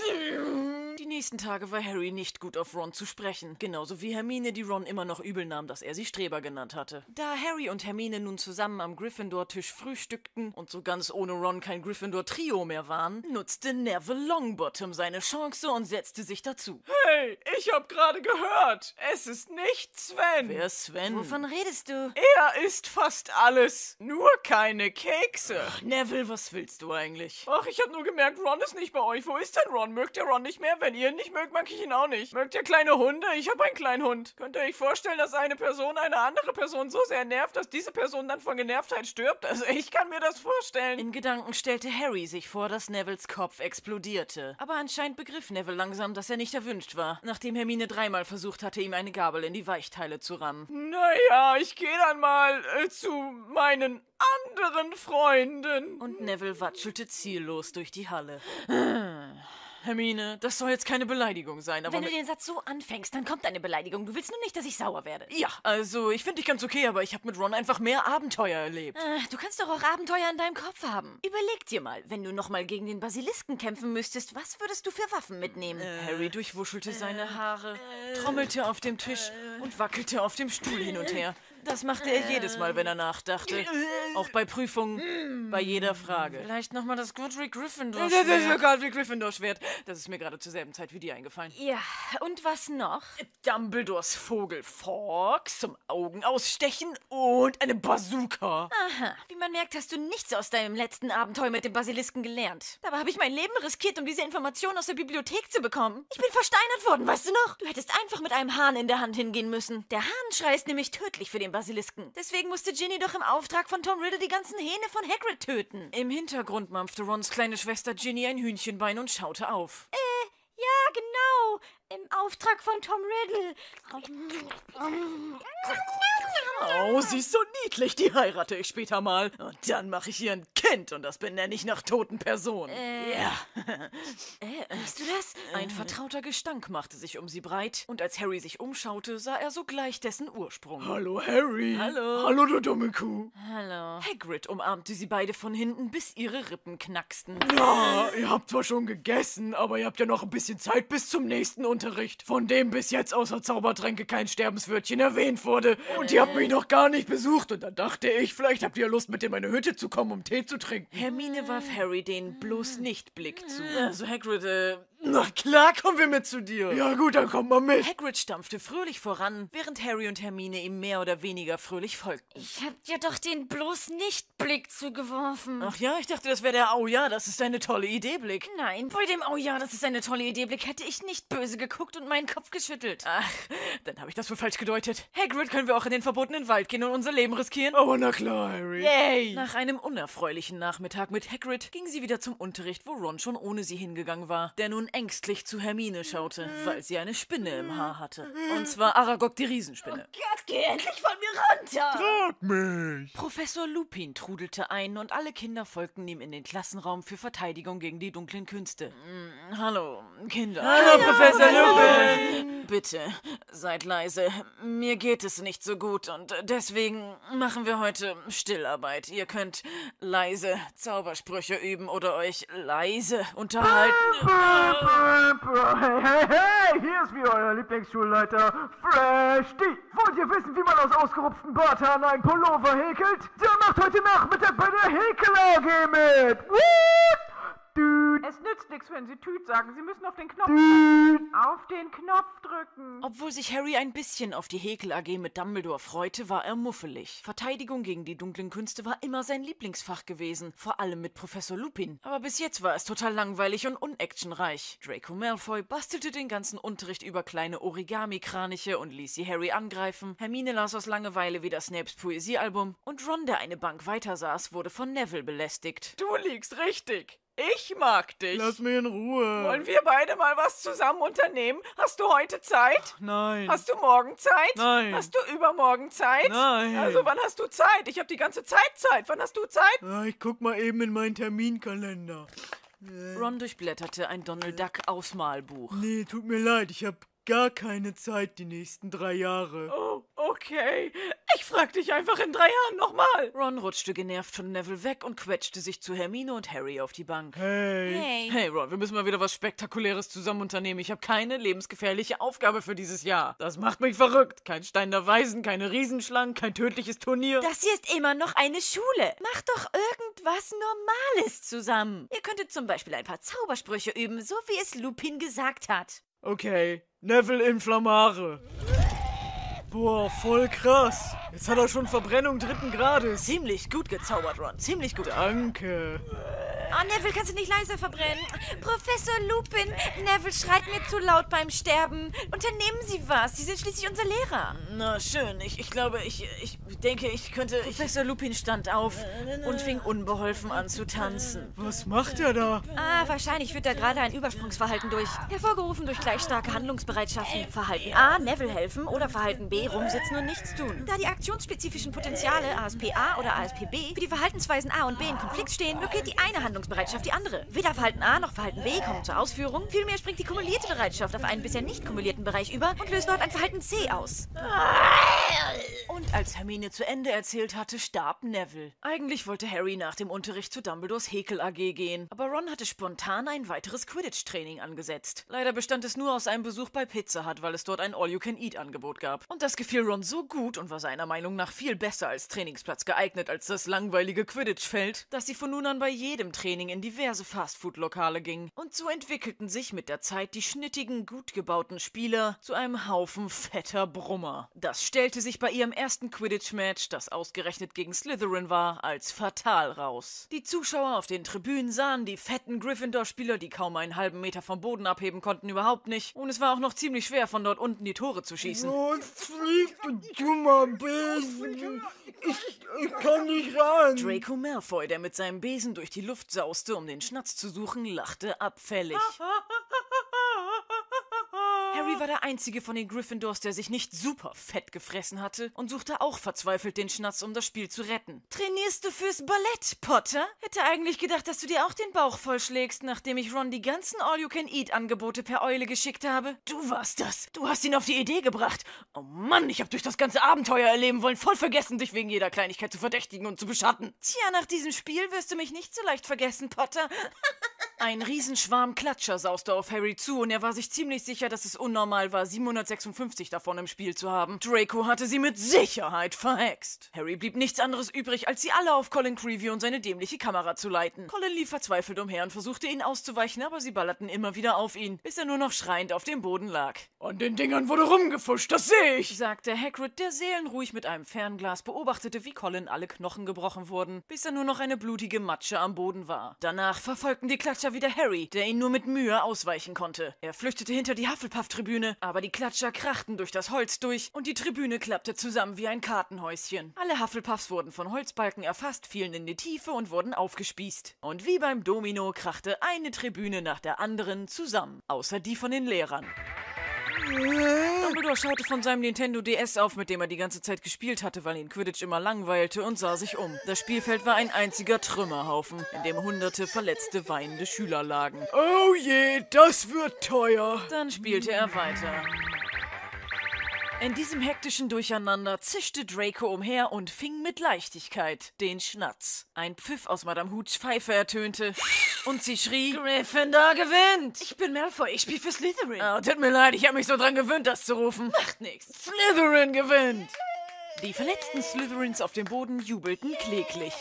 nächsten Tage war Harry nicht gut auf Ron zu sprechen. Genauso wie Hermine, die Ron immer noch übel nahm, dass er sie Streber genannt hatte. Da Harry und Hermine nun zusammen am Gryffindor-Tisch frühstückten und so ganz ohne Ron kein Gryffindor-Trio mehr waren, nutzte Neville Longbottom seine Chance und setzte sich dazu. Hey, ich hab gerade gehört. Es ist nicht Sven. Wer ist Sven? Wovon redest du? Er isst fast alles. Nur keine Kekse. Neville, was willst du eigentlich? Ach, ich hab nur gemerkt, Ron ist nicht bei euch. Wo ist denn Ron? Mögt ihr Ron nicht mehr? Wenn ihr ihn nicht mögt, mag ich ihn auch nicht. Mögt ihr kleine Hunde? Ich hab einen kleinen Hund. Könnt ihr euch vorstellen, dass eine Person eine andere Person so sehr nervt, dass diese Person dann von Genervtheit stirbt? Also ich kann mir das vorstellen. In Gedanken stellte Harry sich vor, dass Nevilles Kopf explodierte. Aber anscheinend begriff Neville langsam, dass er nicht erwünscht war, nachdem Hermine dreimal versucht hatte, ihm eine Gabel in die Weichteile zu rammen. Naja, ich gehe dann mal äh, zu meinen anderen Freunden. Und Neville watschelte ziellos durch die Halle. Hermine, das soll jetzt keine Beleidigung sein, aber. Wenn du den Satz so anfängst, dann kommt eine Beleidigung. Du willst nur nicht, dass ich sauer werde. ja, also ich finde dich ganz okay, aber ich habe mit Ron einfach mehr Abenteuer erlebt. Äh, Du kannst doch auch Abenteuer in deinem Kopf haben. Überleg dir mal, wenn du nochmal gegen den Basilisken kämpfen müsstest, was würdest du für Waffen mitnehmen? Harry durchwuschelte seine Haare, trommelte auf dem Tisch und wackelte auf dem Stuhl hin und her. Das machte er jedes Mal, wenn er nachdachte. Auch bei Prüfungen, bei jeder Frage. Vielleicht nochmal das Godric Gryffindor Das Schwert. sogar wie Gryffindor-Schwert. Das ist mir gerade zur selben Zeit wie dir eingefallen. Ja, und was noch? Dumbledores Vogel Fawkes zum Augen ausstechen und eine Bazooka. Aha, wie man merkt, hast du nichts aus deinem letzten Abenteuer mit dem Basilisken gelernt. Dabei habe ich mein Leben riskiert, um diese Information aus der Bibliothek zu bekommen. Ich bin versteinert worden, weißt du noch? Du hättest einfach mit einem Hahn in der Hand hingehen müssen. Der Hahnschrei ist nämlich tödlich für den Basilisken. Deswegen musste Ginny doch im Auftrag von Tom Riddle die ganzen Hähne von Hagrid töten. Im Hintergrund mampfte Rons kleine Schwester Ginny ein Hühnchenbein und schaute auf. Ja, genau. Im Auftrag von Tom Riddle. Oh, sie ist so niedlich, die heirate ich später mal. Und dann mache ich ihr ein Kind und das benenne ich nach toten Personen. Ja. Äh, hörst du das? Ein vertrauter Gestank machte sich um sie breit und als Harry sich umschaute, sah er sogleich dessen Ursprung. Hallo, Harry. Hallo. Hallo, du dumme Kuh. Hallo. Hagrid umarmte sie beide von hinten, bis ihre Rippen knacksten. Ja, ihr habt zwar schon gegessen, aber ihr habt ja noch ein bisschen Zeit bis zum nächsten Unterricht, von dem bis jetzt außer Zaubertränke kein Sterbenswörtchen erwähnt wurde. Und ihr habt mich noch gar nicht besucht. Und dann dachte ich, vielleicht habt ihr Lust, mit in meine Hütte zu kommen, um Tee zu trinken. Hermine warf Harry den bloß nicht Blick zu. Also Hagrid, äh, Na klar, kommen wir mit zu dir. Ja gut, dann kommt mal mit. Hagrid stampfte fröhlich voran, während Harry und Hermine ihm mehr oder weniger fröhlich folgten. Ich hab dir doch den bloß nicht Blick zugeworfen. Ach ja, ich dachte, das wäre der Oh ja, das ist eine tolle Idee Blick. Nein, bei dem Oh ja, das ist eine tolle Idee Blick hätte ich nicht böse geguckt und meinen Kopf geschüttelt. Ach, dann habe ich das wohl falsch gedeutet. Hagrid, können wir auch in den verbotenen Wald gehen und unser Leben riskieren? Aber na klar, Harry. Yay! Nach einem unerfreulichen Nachmittag mit Hagrid ging sie wieder zum Unterricht, wo Ron schon ohne sie hingegangen war, der nun ängstlich zu Hermine schaute, weil sie eine Spinne im Haar hatte. Und zwar Aragog die Riesenspinne. Gott, geh endlich von mir runter! Frag mich. Professor Lupin trudelte ein und alle Kinder folgten ihm in den Klassenraum für Verteidigung gegen die dunklen Künste. Hallo, Kinder. Hallo, Professor Lupin. Bitte, seid leise. Mir geht es nicht so gut und deswegen machen wir heute Stillarbeit. Ihr könnt leise Zaubersprüche üben oder euch leise unterhalten. Hey, hey, hey, hier ist wieder euer Lieblingsschulleiter, Freshty. Wollt ihr wissen, wie man aus ausgerupften Barthaaren einen Pullover häkelt? Der macht heute Nachmittag bei der Häkel-AG mit. What? Düt, Es nützt nichts, wenn Sie Tüt sagen. Sie müssen auf den Knopf düt. auf den Knopf drücken. Obwohl sich Harry ein bisschen auf die Häkel-AG mit Dumbledore freute, war er muffelig. Verteidigung gegen die dunklen Künste war immer sein Lieblingsfach gewesen, vor allem mit Professor Lupin. Aber bis jetzt war es total langweilig und unactionreich. Draco Malfoy bastelte den ganzen Unterricht über kleine Origami-Kraniche und ließ sie Harry angreifen. Hermine las aus Langeweile wieder Snapes Poesiealbum und Ron, der eine Bank weiter saß, wurde von Neville belästigt. Du liegst richtig. Ich mag dich. Lass mich in Ruhe. Wollen wir beide mal was zusammen unternehmen? Hast du heute Zeit? Nein. Hast du morgen Zeit? Nein. Hast du übermorgen Zeit? Nein. Also wann hast du Zeit? Ich habe die ganze Zeit Zeit. Wann hast du Zeit? Ah, ich guck mal eben in meinen Terminkalender. Ron durchblätterte ein Donald Duck Ausmalbuch. Nee, tut mir leid, ich hab gar keine Zeit die nächsten drei Jahre. Oh, Okay, ich frag dich einfach in drei Jahren nochmal. Ron rutschte genervt von Neville weg und quetschte sich zu Hermine und Harry auf die Bank. Hey. Hey. Hey Ron, wir müssen mal wieder was Spektakuläres zusammen unternehmen. Ich habe keine lebensgefährliche Aufgabe für dieses Jahr. Das macht mich verrückt. Kein Stein der Weisen, keine Riesenschlangen, kein tödliches Turnier. Das hier ist immer noch eine Schule. Macht doch irgendwas Normales zusammen. Ihr könntet zum Beispiel ein paar Zaubersprüche üben, so wie es Lupin gesagt hat. Okay, Neville Inflammare. Boah, voll krass. Jetzt hat er schon Verbrennung dritten Grades. Ziemlich gut gezaubert, Ron. Ziemlich gut. Danke. Oh, Neville, kannst du nicht leiser verbrennen? Professor Lupin, Neville schreit mir zu laut beim Sterben. Unternehmen Sie was. Sie sind schließlich unser Lehrer. Na schön, ich, ich glaube, ich, ich denke, ich könnte. Professor Lupin stand auf und fing unbeholfen an zu tanzen. Was macht er da? Ah, wahrscheinlich führt er gerade ein Übersprungsverhalten durch. Hervorgerufen durch gleich starke Handlungsbereitschaften. Verhalten A, Neville helfen oder Verhalten B, rumsitzen und nichts tun. Da die aktionsspezifischen Potenziale ASPA oder ASPB für die Verhaltensweisen A und B in Konflikt stehen, blockiert die eine Handlungsbereitschaft die andere. Weder Verhalten A noch Verhalten B kommen zur Ausführung, vielmehr springt die kumulierte Bereitschaft auf einen bisher nicht kumulierten Bereich über und löst dort ein Verhalten C aus. Und als Hermine zu Ende erzählt hatte, starb Neville. Eigentlich wollte Harry nach dem Unterricht zu Dumbledores Häkel AG gehen, aber Ron hatte spontan ein weiteres Quidditch-Training angesetzt. Leider bestand es nur aus einem Besuch bei Pizza Hut, weil es dort ein All-You-Can-Eat-Angebot gab. Und das gefiel Ron so gut und war seiner Meinung nach viel besser als Trainingsplatz geeignet als das langweilige Quidditch-Feld, dass sie von nun an bei jedem Training in diverse Fastfood-Lokale ging. Und so entwickelten sich mit der Zeit die schnittigen, gut gebauten Spieler zu einem Haufen fetter Brummer. Das stellte sich bei ihrem ersten Quidditch-Match, das ausgerechnet gegen Slytherin war, als fatal raus. Die Zuschauer auf den Tribünen sahen die fetten Gryffindor-Spieler, die kaum einen halben Meter vom Boden abheben konnten, überhaupt nicht. Und es war auch noch ziemlich schwer, von dort unten die Tore zu schießen. Oh, flieg, du dummer Besen. Ich, ich kann nicht ran. Draco Malfoy, der mit seinem Besen durch die Luft sauste, um den Schnatz zu suchen, lachte abfällig. Harry war der einzige von den Gryffindors, der sich nicht super fett gefressen hatte und suchte auch verzweifelt den Schnatz, um das Spiel zu retten. Trainierst du fürs Ballett, Potter? Hätte eigentlich gedacht, dass du dir auch den Bauch vollschlägst, nachdem ich Ron die ganzen All-You-Can-Eat-Angebote per Eule geschickt habe. Du warst das. Du hast ihn auf die Idee gebracht. Oh Mann, ich hab durch das ganze Abenteuer erleben wollen, voll vergessen, dich wegen jeder Kleinigkeit zu verdächtigen und zu beschatten. Tja, nach diesem Spiel wirst du mich nicht so leicht vergessen, Potter. Ein Riesenschwarm Klatscher sauste auf Harry zu und er war sich ziemlich sicher, dass es unnormal war, 756 davon im Spiel zu haben. Draco hatte sie mit Sicherheit verhext. Harry blieb nichts anderes übrig, als sie alle auf Colin Creevy und seine dämliche Kamera zu leiten. Colin lief verzweifelt umher und versuchte ihn auszuweichen, aber sie ballerten immer wieder auf ihn, bis er nur noch schreiend auf dem Boden lag. An den Dingern wurde rumgefuscht, das sehe ich. Sagte Hagrid, der seelenruhig mit einem Fernglas beobachtete, wie Colin alle Knochen gebrochen wurden, bis er nur noch eine blutige Matsche am Boden war. Danach verfolgten die Klatscher wieder Harry, der ihn nur mit Mühe ausweichen konnte. Er flüchtete hinter die Hufflepuff-Tribüne, aber die Klatscher krachten durch das Holz durch und die Tribüne klappte zusammen wie ein Kartenhäuschen. Alle Hufflepuffs wurden von Holzbalken erfasst, fielen in die Tiefe und wurden aufgespießt. Und wie beim Domino krachte eine Tribüne nach der anderen zusammen, außer die von den Lehrern. Dumbledore schaute von seinem Nintendo DS auf, mit dem er die ganze Zeit gespielt hatte, weil ihn Quidditch immer langweilte und sah sich um. Das Spielfeld war ein einziger Trümmerhaufen, in dem hunderte verletzte, weinende Schüler lagen. Oh je, das wird teuer. Dann spielte er weiter. In diesem hektischen Durcheinander zischte Draco umher und fing mit Leichtigkeit den Schnatz. Ein Pfiff aus Madame Hoots Pfeife ertönte und sie schrie: Gryffindor gewinnt! Ich bin Malfoy, ich spiele für Slytherin. Oh, tut mir leid, ich habe mich so dran gewöhnt, das zu rufen. Macht nichts. Slytherin gewinnt! Die verletzten Slytherins auf dem Boden jubelten kläglich,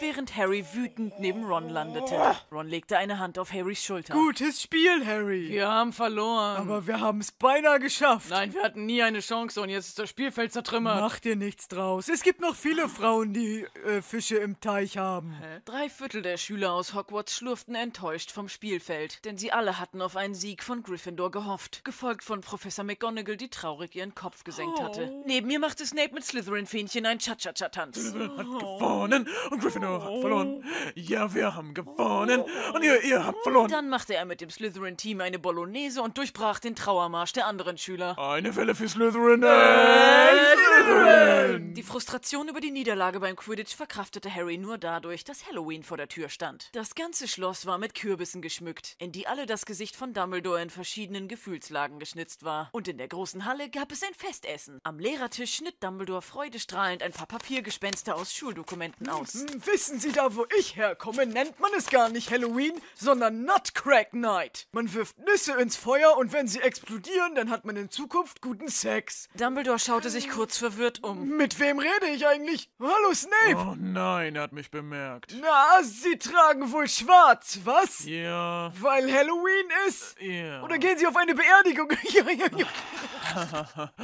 während Harry wütend neben Ron landete. Ron legte eine Hand auf Harrys Schulter. Gutes Spiel, Harry. Wir haben verloren. Aber wir haben es beinahe geschafft. Nein, wir hatten nie eine Chance und jetzt ist das Spielfeld zertrümmert. Mach dir nichts draus. Es gibt noch viele Frauen, die äh, Fische im Teich haben. Drei Viertel der Schüler aus Hogwarts schlurften enttäuscht vom Spielfeld, denn sie alle hatten auf einen Sieg von Gryffindor gehofft, gefolgt von Professor McGonagall, die traurig ihren Kopf gesenkt hatte. Neben mir machte Snape mit Slytherin-Fähnchen ein Cha-Cha-Cha-Tanz. Gewonnen und Gryffindor Gryffindor hat verloren. Ja, wir haben gewonnen. Und ihr, ihr habt verloren. Dann machte er mit dem Slytherin-Team eine Bolognese und durchbrach den Trauermarsch der anderen Schüler. Eine Welle für Slytherin. Äh, Slytherin. Die Frustration über die Niederlage beim Quidditch verkraftete Harry nur dadurch, dass Halloween vor der Tür stand. Das ganze Schloss war mit Kürbissen geschmückt, in die alle das Gesicht von Dumbledore in verschiedenen Gefühlslagen geschnitzt war. Und in der großen Halle gab es ein Festessen. Am Lehrertisch schnitt Dumbledore freudestrahlend ein paar Papiergespenster aus Schuldokumenten aus. Wissen Sie, da wo ich herkomme, nennt man es gar nicht Halloween, sondern Nutcrack Night. Man wirft Nüsse ins Feuer und wenn sie explodieren, dann hat man in Zukunft guten Sex. Dumbledore schaute sich kurz verwirrt um. Mit wem rede ich eigentlich? Hallo Snape! Oh nein, er hat mich bemerkt. Na, Sie tragen wohl schwarz, was? Ja, Weil Halloween ist? ja. Oder gehen Sie auf eine Beerdigung? Ja, ja, ja.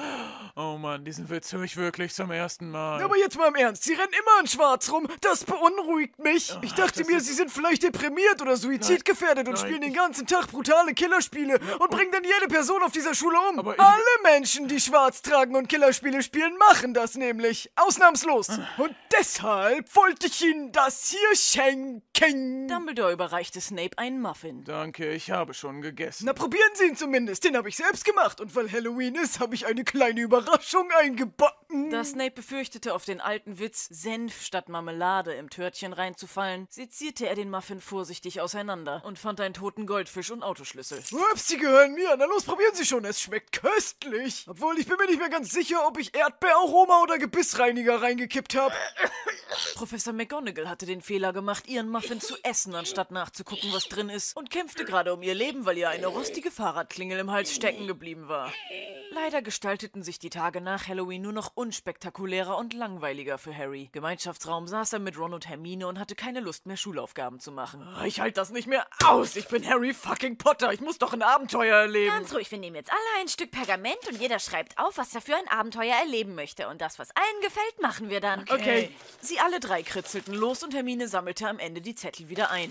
Oh Mann, diesen Witz höre ich wirklich zum ersten Mal. Aber jetzt mal im Ernst, Sie rennen immer in schwarz rum. Das beunruhigt mich. Ich dachte mir, Sie sind vielleicht deprimiert oder suizidgefährdet und Nein. spielen den ganzen Tag brutale Killerspiele und bringen dann jede Person auf dieser Schule um. Alle Menschen, die schwarz tragen und Killerspiele spielen, machen das nämlich. Ausnahmslos. Und deshalb wollte ich Ihnen das hier schenken. Dumbledore überreichte Snape einen Muffin. Danke, ich habe schon gegessen. Na, probieren Sie ihn zumindest. Den habe ich selbst gemacht. Und weil Halloween ist, habe ich eine kleine Überraschung eingebacken. Da Snape befürchtete, auf den alten Witz Senf statt Marmelade im Törtchen reinzufallen, sezierte er den Muffin vorsichtig auseinander und fand einen toten Goldfisch und Autoschlüssel. Ups, die gehören mir. Na los, probieren Sie schon. Es schmeckt köstlich. Obwohl, ich bin mir nicht mehr ganz sicher, ob ich Erdbeeraroma oder Gebissreiniger reingekippt habe. Professor McGonagall hatte den Fehler gemacht, ihren Muffin zu essen, anstatt nachzugucken, was drin ist, und kämpfte gerade um ihr Leben, weil ihr eine rostige Fahrradklingel im Hals stecken geblieben war. Leider gestalteten sich die Tage nach Halloween nur noch unspektakulärer und langweiliger für Harry. Gemeinschaftsraum saß er mit Ron und Hermine und hatte keine Lust mehr, Schulaufgaben zu machen. Ich halte das nicht mehr aus. Ich bin Harry fucking Potter. Ich muss doch ein Abenteuer erleben. Ganz ruhig, wir nehmen jetzt alle ein Stück Pergament und jeder schreibt auf, was er für ein Abenteuer erleben möchte. Und das, was allen gefällt, machen wir dann. Okay. Sie alle drei kritzelten los und Hermine sammelte am Ende die Zettel wieder ein.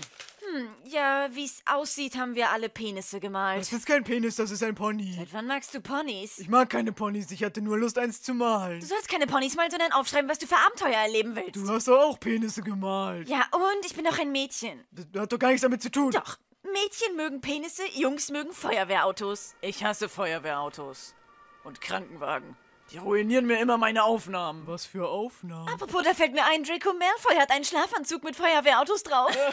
Ja, wie's aussieht, haben wir alle Penisse gemalt. Das ist kein Penis, das ist ein Pony. Seit wann magst du Ponys? Ich mag keine Ponys, ich hatte nur Lust, eins zu malen. Du sollst keine Ponys malen, sondern aufschreiben, was du für Abenteuer erleben willst. Du hast doch auch Penisse gemalt. Ja, und ich bin doch ein Mädchen. Das hat doch gar nichts damit zu tun. Doch. Mädchen mögen Penisse, Jungs mögen Feuerwehrautos. Ich hasse Feuerwehrautos. Und Krankenwagen. Die ruinieren mir immer meine Aufnahmen. Was für Aufnahmen. Apropos, da fällt mir ein, Draco Malfoy hat einen Schlafanzug mit Feuerwehrautos drauf.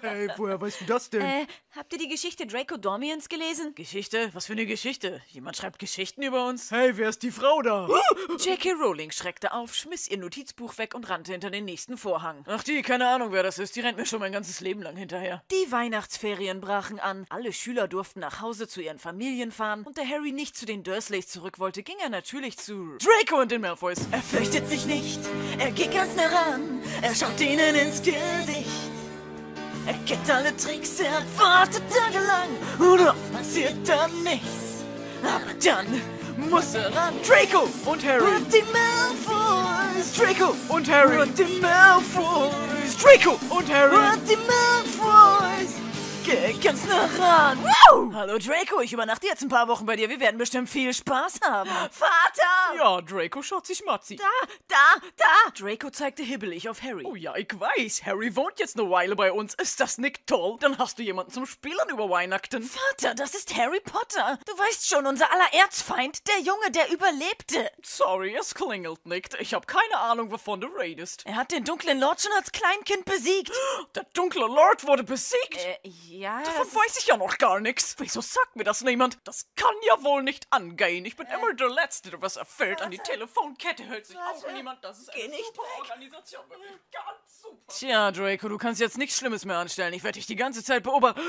Hey, woher weißt du das denn? äh, habt ihr die Geschichte Draco Dormiens gelesen? Geschichte? Was für eine Geschichte? Jemand schreibt Geschichten über uns? Hey, wer ist die Frau da? J.K. Rowling schreckte auf, schmiss ihr Notizbuch weg und rannte hinter den nächsten Vorhang. Ach die, keine Ahnung, wer das ist. Die rennt mir schon mein ganzes Leben lang hinterher. Die Weihnachtsferien brachen an, alle Schüler durften nach Hause zu ihren Familien fahren und da Harry nicht zu den Dursleys zurück wollte, ging er natürlich zu... Draco und den Malfoys. Er fürchtet sich nicht, er geht ganz nah ran, er schaut ihnen ins Gesicht. Er kennt alle Tricks, er wartet tagelang und oft passiert dann nichts. Aber dann muss er ran. Draco Und Harry. und die Malfoys. Draco Und Harry. und die Malfoys. Draco Und Harry. und die Malfoys. Geh ganz nah ran. Wow. Hallo Draco, ich übernachte jetzt ein paar Wochen bei dir. Wir werden bestimmt viel Spaß haben. Vater! Ja, Draco schaut sich Matzi. Da, da, da! Draco zeigte hibbelig auf Harry. Oh ja, ich weiß. Harry wohnt jetzt eine Weile bei uns. Ist das nicht toll? Dann hast du jemanden zum Spielen über Weihnachten. Vater, das ist Harry Potter. Du weißt schon, unser aller Erzfeind, der Junge, der überlebte. Sorry, es klingelt nicht. Ich habe keine Ahnung, wovon du redest. Er hat den dunklen Lord schon als Kleinkind besiegt. Der dunkle Lord wurde besiegt. Äh, ja. Davon das weiß ich ja noch gar nichts. Wieso sagt mir das niemand? Das kann ja wohl nicht angehen. Ich bin immer der Letzte, der was erfüllt. An die Telefonkette hält sich auch niemand. Das ist eine super Organisation. Wirklich ganz super. Tja, Draco, du kannst jetzt nichts Schlimmes mehr anstellen. Ich werde dich die ganze Zeit beobachten.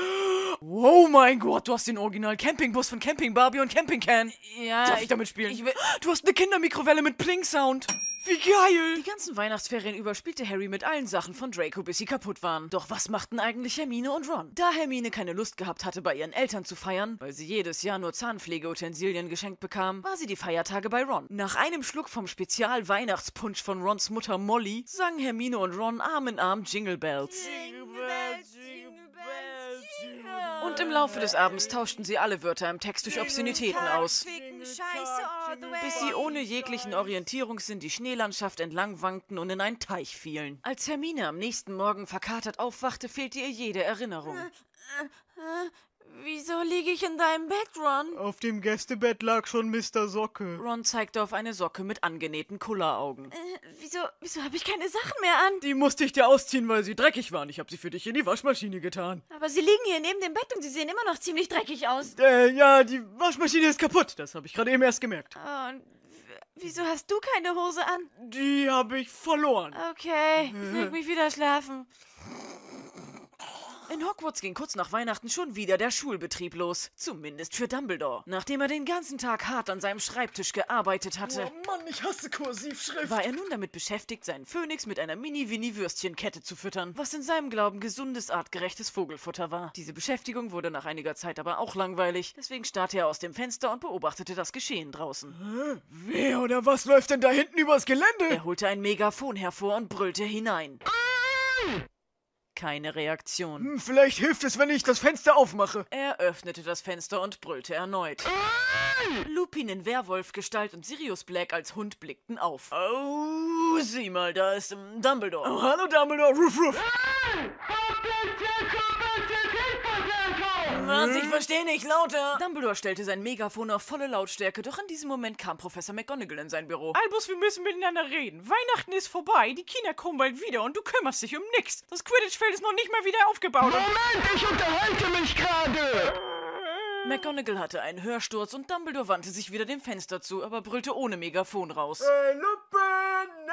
Oh mein Gott, du hast den original Campingbus von Camping Barbie und Camping Can. Ja, Darf ich damit spielen? ich will- du hast eine Kindermikrowelle mit Pling-Sound. Wie geil. Die ganzen Weihnachtsferien über spielte Harry mit allen Sachen von Draco, bis sie kaputt waren. Doch was machten eigentlich Hermine und Ron? Da Hermine keine Lust gehabt hatte, bei ihren Eltern zu feiern, weil sie jedes Jahr nur Zahnpflegeutensilien geschenkt bekam, war sie die Feiertage bei Ron. Nach einem Schluck vom Spezial-Weihnachtspunsch von Rons Mutter Molly sangen Hermine und Ron Arm in Arm Jingle Bells. Und Und im Laufe des Abends tauschten sie alle Wörter im Text durch Obszönitäten aus. Bis sie ohne jeglichen Orientierungssinn die Schneelandschaft entlang wankten und in einen Teich fielen. Als Hermine am nächsten Morgen verkatert aufwachte, fehlte ihr jede Erinnerung. Wieso liege ich in deinem Bett, Ron? Auf dem Gästebett lag schon Mr. Socke. Ron zeigte auf eine Socke mit angenähten Kulleraugen. Äh, wieso, wieso habe ich keine Sachen mehr an? Die musste ich dir ausziehen, weil sie dreckig waren. Ich habe sie für dich in die Waschmaschine getan. Aber sie liegen hier neben dem Bett und sie sehen immer noch ziemlich dreckig aus. Äh, ja, die Waschmaschine ist kaputt. Das habe ich gerade eben erst gemerkt. Oh, und wieso hast du keine Hose an? Die habe ich verloren. Okay, ich leg mich wieder schlafen. In Hogwarts ging kurz nach Weihnachten schon wieder der Schulbetrieb los. Zumindest für Dumbledore. Nachdem er den ganzen Tag hart an seinem Schreibtisch gearbeitet hatte, Oh Mann, ich hasse Kursivschrift. war er nun damit beschäftigt, seinen Phönix mit einer Mini-Winnie-Würstchenkette zu füttern, was in seinem Glauben gesundes, artgerechtes Vogelfutter war. Diese Beschäftigung wurde nach einiger Zeit aber auch langweilig, deswegen starrte er aus dem Fenster und beobachtete das Geschehen draußen. Wer oder was läuft denn da hinten übers Gelände? Er holte ein Megafon hervor und brüllte hinein. Keine Reaktion. Hm, Vielleicht hilft es, wenn ich das Fenster aufmache. Er öffnete das Fenster und brüllte erneut. Lupin in Werwolfgestalt und Sirius Black als Hund blickten auf. Oh, sieh mal, da ist Dumbledore. Oh, hallo Dumbledore, ruff, ruff. Was? Ich verstehe nicht, lauter! Dumbledore stellte sein Megafon auf volle Lautstärke, doch in diesem Moment kam Professor McGonagall in sein Büro. Albus, wir müssen miteinander reden. Weihnachten ist vorbei, die Kinder kommen bald wieder und du kümmerst dich um nix. Das Quidditch-Feld ist noch nicht mal wieder aufgebaut. Moment, ich unterhalte mich gerade! McGonagall hatte einen Hörsturz und Dumbledore wandte sich wieder dem Fenster zu, aber brüllte ohne Megafon raus. Hey,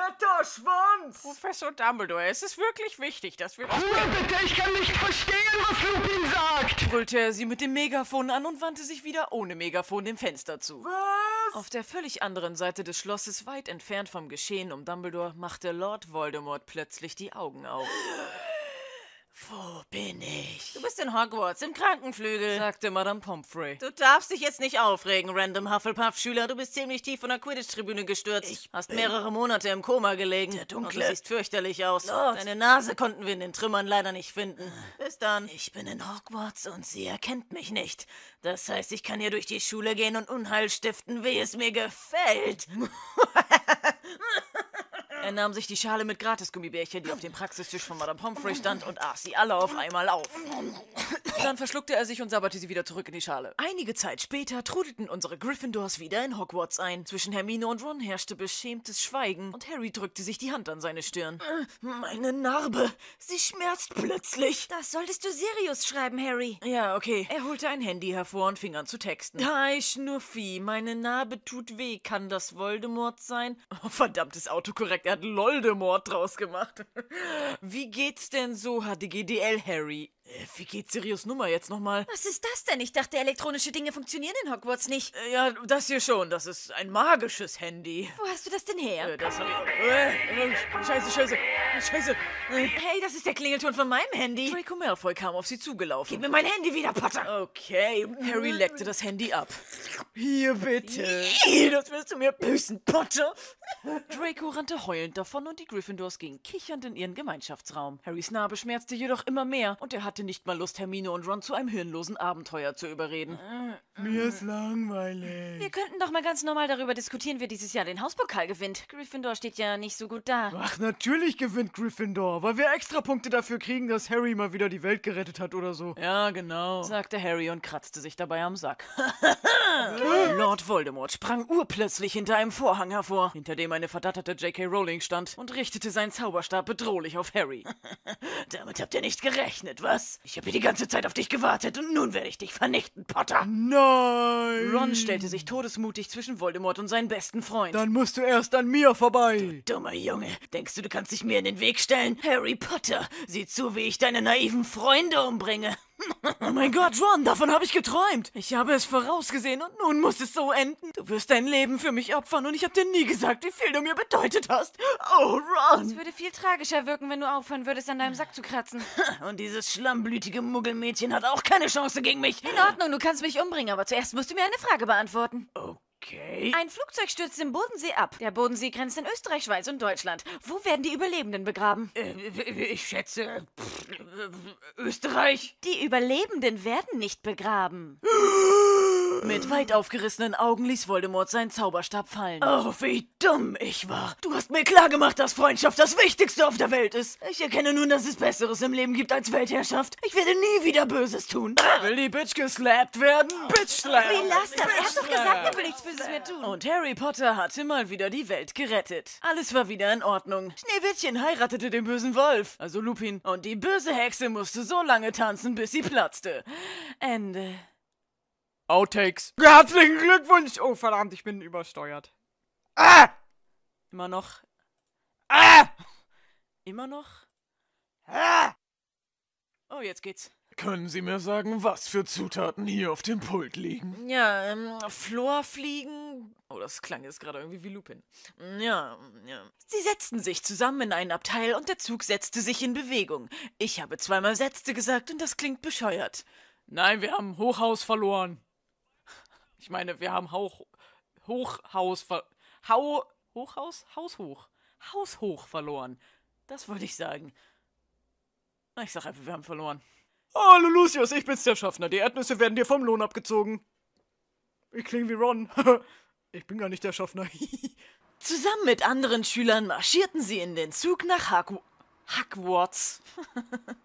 Netter Schwanz. Professor Dumbledore, es ist wirklich wichtig, dass wir... Ruhe bitte, ich kann nicht verstehen, was Lupin sagt! brüllte er sie mit dem Megafon an und wandte sich wieder ohne Megafon dem Fenster zu. Was? Auf der völlig anderen Seite des Schlosses, weit entfernt vom Geschehen um Dumbledore, machte Lord Voldemort plötzlich die Augen auf. Wo bin ich? Du bist in Hogwarts, im Krankenflügel. sagte Madame Pomfrey. Du darfst dich jetzt nicht aufregen, random Hufflepuff-Schüler. Du bist ziemlich tief von der Quidditch-Tribüne gestürzt. Ich hast mehrere Monate im Koma gelegen. Der Dunkle. Und du siehst fürchterlich aus. Deine Nase konnten wir in den Trümmern leider nicht finden. Bis dann. Ich bin in Hogwarts und sie erkennt mich nicht. Das heißt, ich kann hier durch die Schule gehen und Unheil stiften, wie es mir gefällt. Er nahm sich die Schale mit Gratis-Gummibärchen, die auf dem Praxistisch von Madame Pomfrey stand, und aß sie alle auf einmal auf. Dann verschluckte er sich und sabberte sie wieder zurück in die Schale. Einige Zeit später trudelten unsere Gryffindors wieder in Hogwarts ein. Zwischen Hermine und Ron herrschte beschämtes Schweigen und Harry drückte sich die Hand an seine Stirn. Meine Narbe. Sie schmerzt plötzlich. Das solltest du Sirius schreiben, Harry. Ja, okay. Er holte ein Handy hervor und fing an zu texten. Hi, Schnuffi, meine Narbe tut weh. Kann das Voldemort sein? Oh, verdammtes Autokorrekt, er hat Loldemort draus gemacht. Wie geht's denn so, HDGDL, Harry? Äh, Wie geht Sirius Nummer jetzt nochmal? Was ist das denn? Ich dachte, elektronische Dinge funktionieren in Hogwarts nicht. Äh, Ja, das hier schon. Das ist ein magisches Handy. Wo hast du das denn her? Äh, Das hab ich. Äh, scheiße, scheiße. Scheiße. Hey, das ist der Klingelton von meinem Handy. Draco Malfoy kam auf sie zugelaufen. Gib mir mein Handy wieder, Potter. Okay, Harry leckte das Handy ab. Hier bitte. Das wirst du mir büßen, Potter. Draco rannte heulend davon und die Gryffindors gingen kichernd in ihren Gemeinschaftsraum. Harrys Narbe schmerzte jedoch immer mehr und er hatte nicht mal Lust, Hermine und Ron zu einem hirnlosen Abenteuer zu überreden. Mir ist langweilig. Wir könnten doch mal ganz normal darüber diskutieren, wer dieses Jahr den Hauspokal gewinnt. Gryffindor steht ja nicht so gut da. Ach, natürlich gewinnt Gryffindor, weil wir extra Punkte dafür kriegen, dass Harry mal wieder die Welt gerettet hat oder so. Ja, genau, sagte Harry und kratzte sich dabei am Sack. Lord Voldemort sprang urplötzlich hinter einem Vorhang hervor, hinter dem eine verdatterte J.K. Rowling stand und richtete seinen Zauberstab bedrohlich auf Harry. Damit habt ihr nicht gerechnet, was? Ich habe hier die ganze Zeit auf dich gewartet und nun werde ich dich vernichten, Potter. Nein! Ron stellte sich todesmutig zwischen Voldemort und seinen besten Freund. Dann musst du erst an mir vorbei. Dummer Junge, denkst du, du kannst dich mir in den Weg stellen? Harry Potter, sieh zu, wie ich deine naiven Freunde umbringe. Oh mein Gott, Ron, davon habe ich geträumt. Ich habe es vorausgesehen und nun muss es so enden. Du wirst dein Leben für mich opfern und ich habe dir nie gesagt, wie viel du mir bedeutet hast. Oh, Ron. Es würde viel tragischer wirken, wenn du aufhören würdest, an deinem Sack zu kratzen. Und dieses schlammblütige Muggelmädchen hat auch keine Chance gegen mich. In Ordnung, du kannst mich umbringen, aber zuerst musst du mir eine Frage beantworten. Okay. Ein Flugzeug stürzt im Bodensee ab. Der Bodensee grenzt an Österreich, Schweiz und Deutschland. Wo werden die Überlebenden begraben? Äh, ich schätze. Pff, Österreich. Die Überlebenden werden nicht begraben. Mit weit aufgerissenen Augen ließ Voldemort seinen Zauberstab fallen. Oh, wie dumm ich war. Du hast mir klargemacht, dass Freundschaft das Wichtigste auf der Welt ist. Ich erkenne nun, dass es Besseres im Leben gibt als Weltherrschaft. Ich werde nie wieder Böses tun. Will die Bitch geslappt werden? Bitch slap! Wie lass das? Er hat doch gesagt, er will nichts Böses mehr tun. Und Harry Potter hatte mal wieder die Welt gerettet. Alles war wieder in Ordnung. Schneewittchen heiratete den bösen Wolf, also Lupin. Und die böse Hexe musste so lange tanzen, bis sie platzte. Ende. Outtakes. Herzlichen Glückwunsch! Oh, verdammt, ich bin übersteuert. Ah! Immer noch. Ah! Immer noch. Ah! Oh, jetzt geht's. Können Sie mir sagen, was für Zutaten hier auf dem Pult liegen? Ja, ähm, Florfliegen. Oh, das klang jetzt gerade irgendwie wie Lupin. Ja, ja. Sie setzten sich zusammen in einen Abteil und der Zug setzte sich in Bewegung. Ich habe zweimal setzte gesagt und das klingt bescheuert. Nein, wir haben Hochhaus verloren. Ich meine, wir haben Hauch, Hochhaus ver... Hau... Hochhaus? Haus hoch. Haus hoch verloren. Das wollte ich sagen. Ich sag einfach, wir haben verloren. Hallo Lucius, ich bin's der Schaffner. Die Erdnüsse werden dir vom Lohn abgezogen. Ich klinge wie Ron. ich bin gar nicht der Schaffner. Zusammen mit anderen Schülern marschierten sie in den Zug nach Hagu Hogwarts.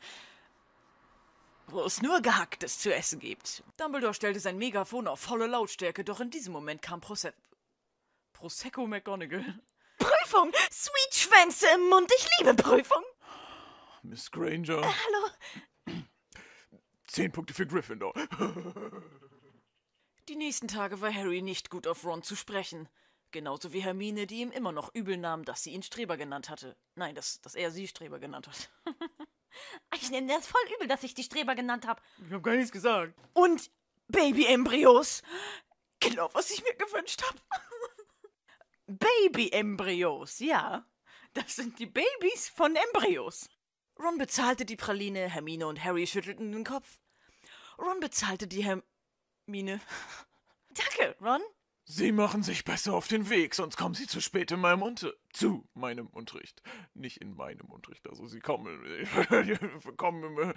Wo es nur Gehacktes zu essen gibt. Dumbledore stellte sein Megafon auf volle Lautstärke, doch in diesem Moment kam Prose Prosecco McGonagall. Prüfung! Sweet Schwänze im Mund, ich liebe Prüfung! Miss Granger. Hallo? Zehn Punkte für Gryffindor. Die nächsten Tage war Harry nicht gut auf Ron zu sprechen. Genauso wie Hermine, die ihm immer noch übel nahm, dass sie ihn Streber genannt hatte. Nein, dass, dass er sie Streber genannt hat. Ich nehme das voll übel, dass ich die Streber genannt habe. Ich hab gar nichts gesagt. Und Baby-Embryos. Genau, was ich mir gewünscht habe. Baby-Embryos, ja. Das sind die Babys von Embryos. Ron bezahlte die Praline, Hermine und Harry schüttelten den Kopf. Ron bezahlte die Hermine. Danke, Ron. Sie machen sich besser auf den Weg, sonst kommen Sie zu spät in meinem Unter zu meinem Unterricht. Nicht in meinem Unterricht, also Sie kommen, kommen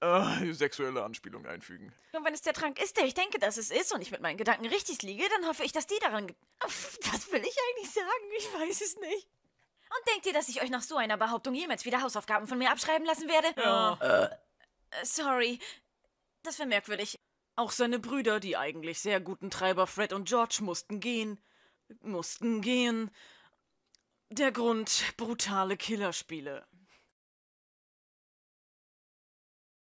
äh, sexuelle Anspielung einfügen. Und wenn es der Trank ist, der ich denke, dass es ist, und ich mit meinen Gedanken richtig liege, dann hoffe ich, dass die daran. Was will ich eigentlich sagen? Ich weiß es nicht. Und denkt ihr, dass ich euch nach so einer Behauptung jemals wieder Hausaufgaben von mir abschreiben lassen werde? Ja. Äh, sorry. Das wäre merkwürdig. Auch seine Brüder, die eigentlich sehr guten Treiber Fred und George, mussten gehen. Mussten gehen. Der Grund brutale Killerspiele.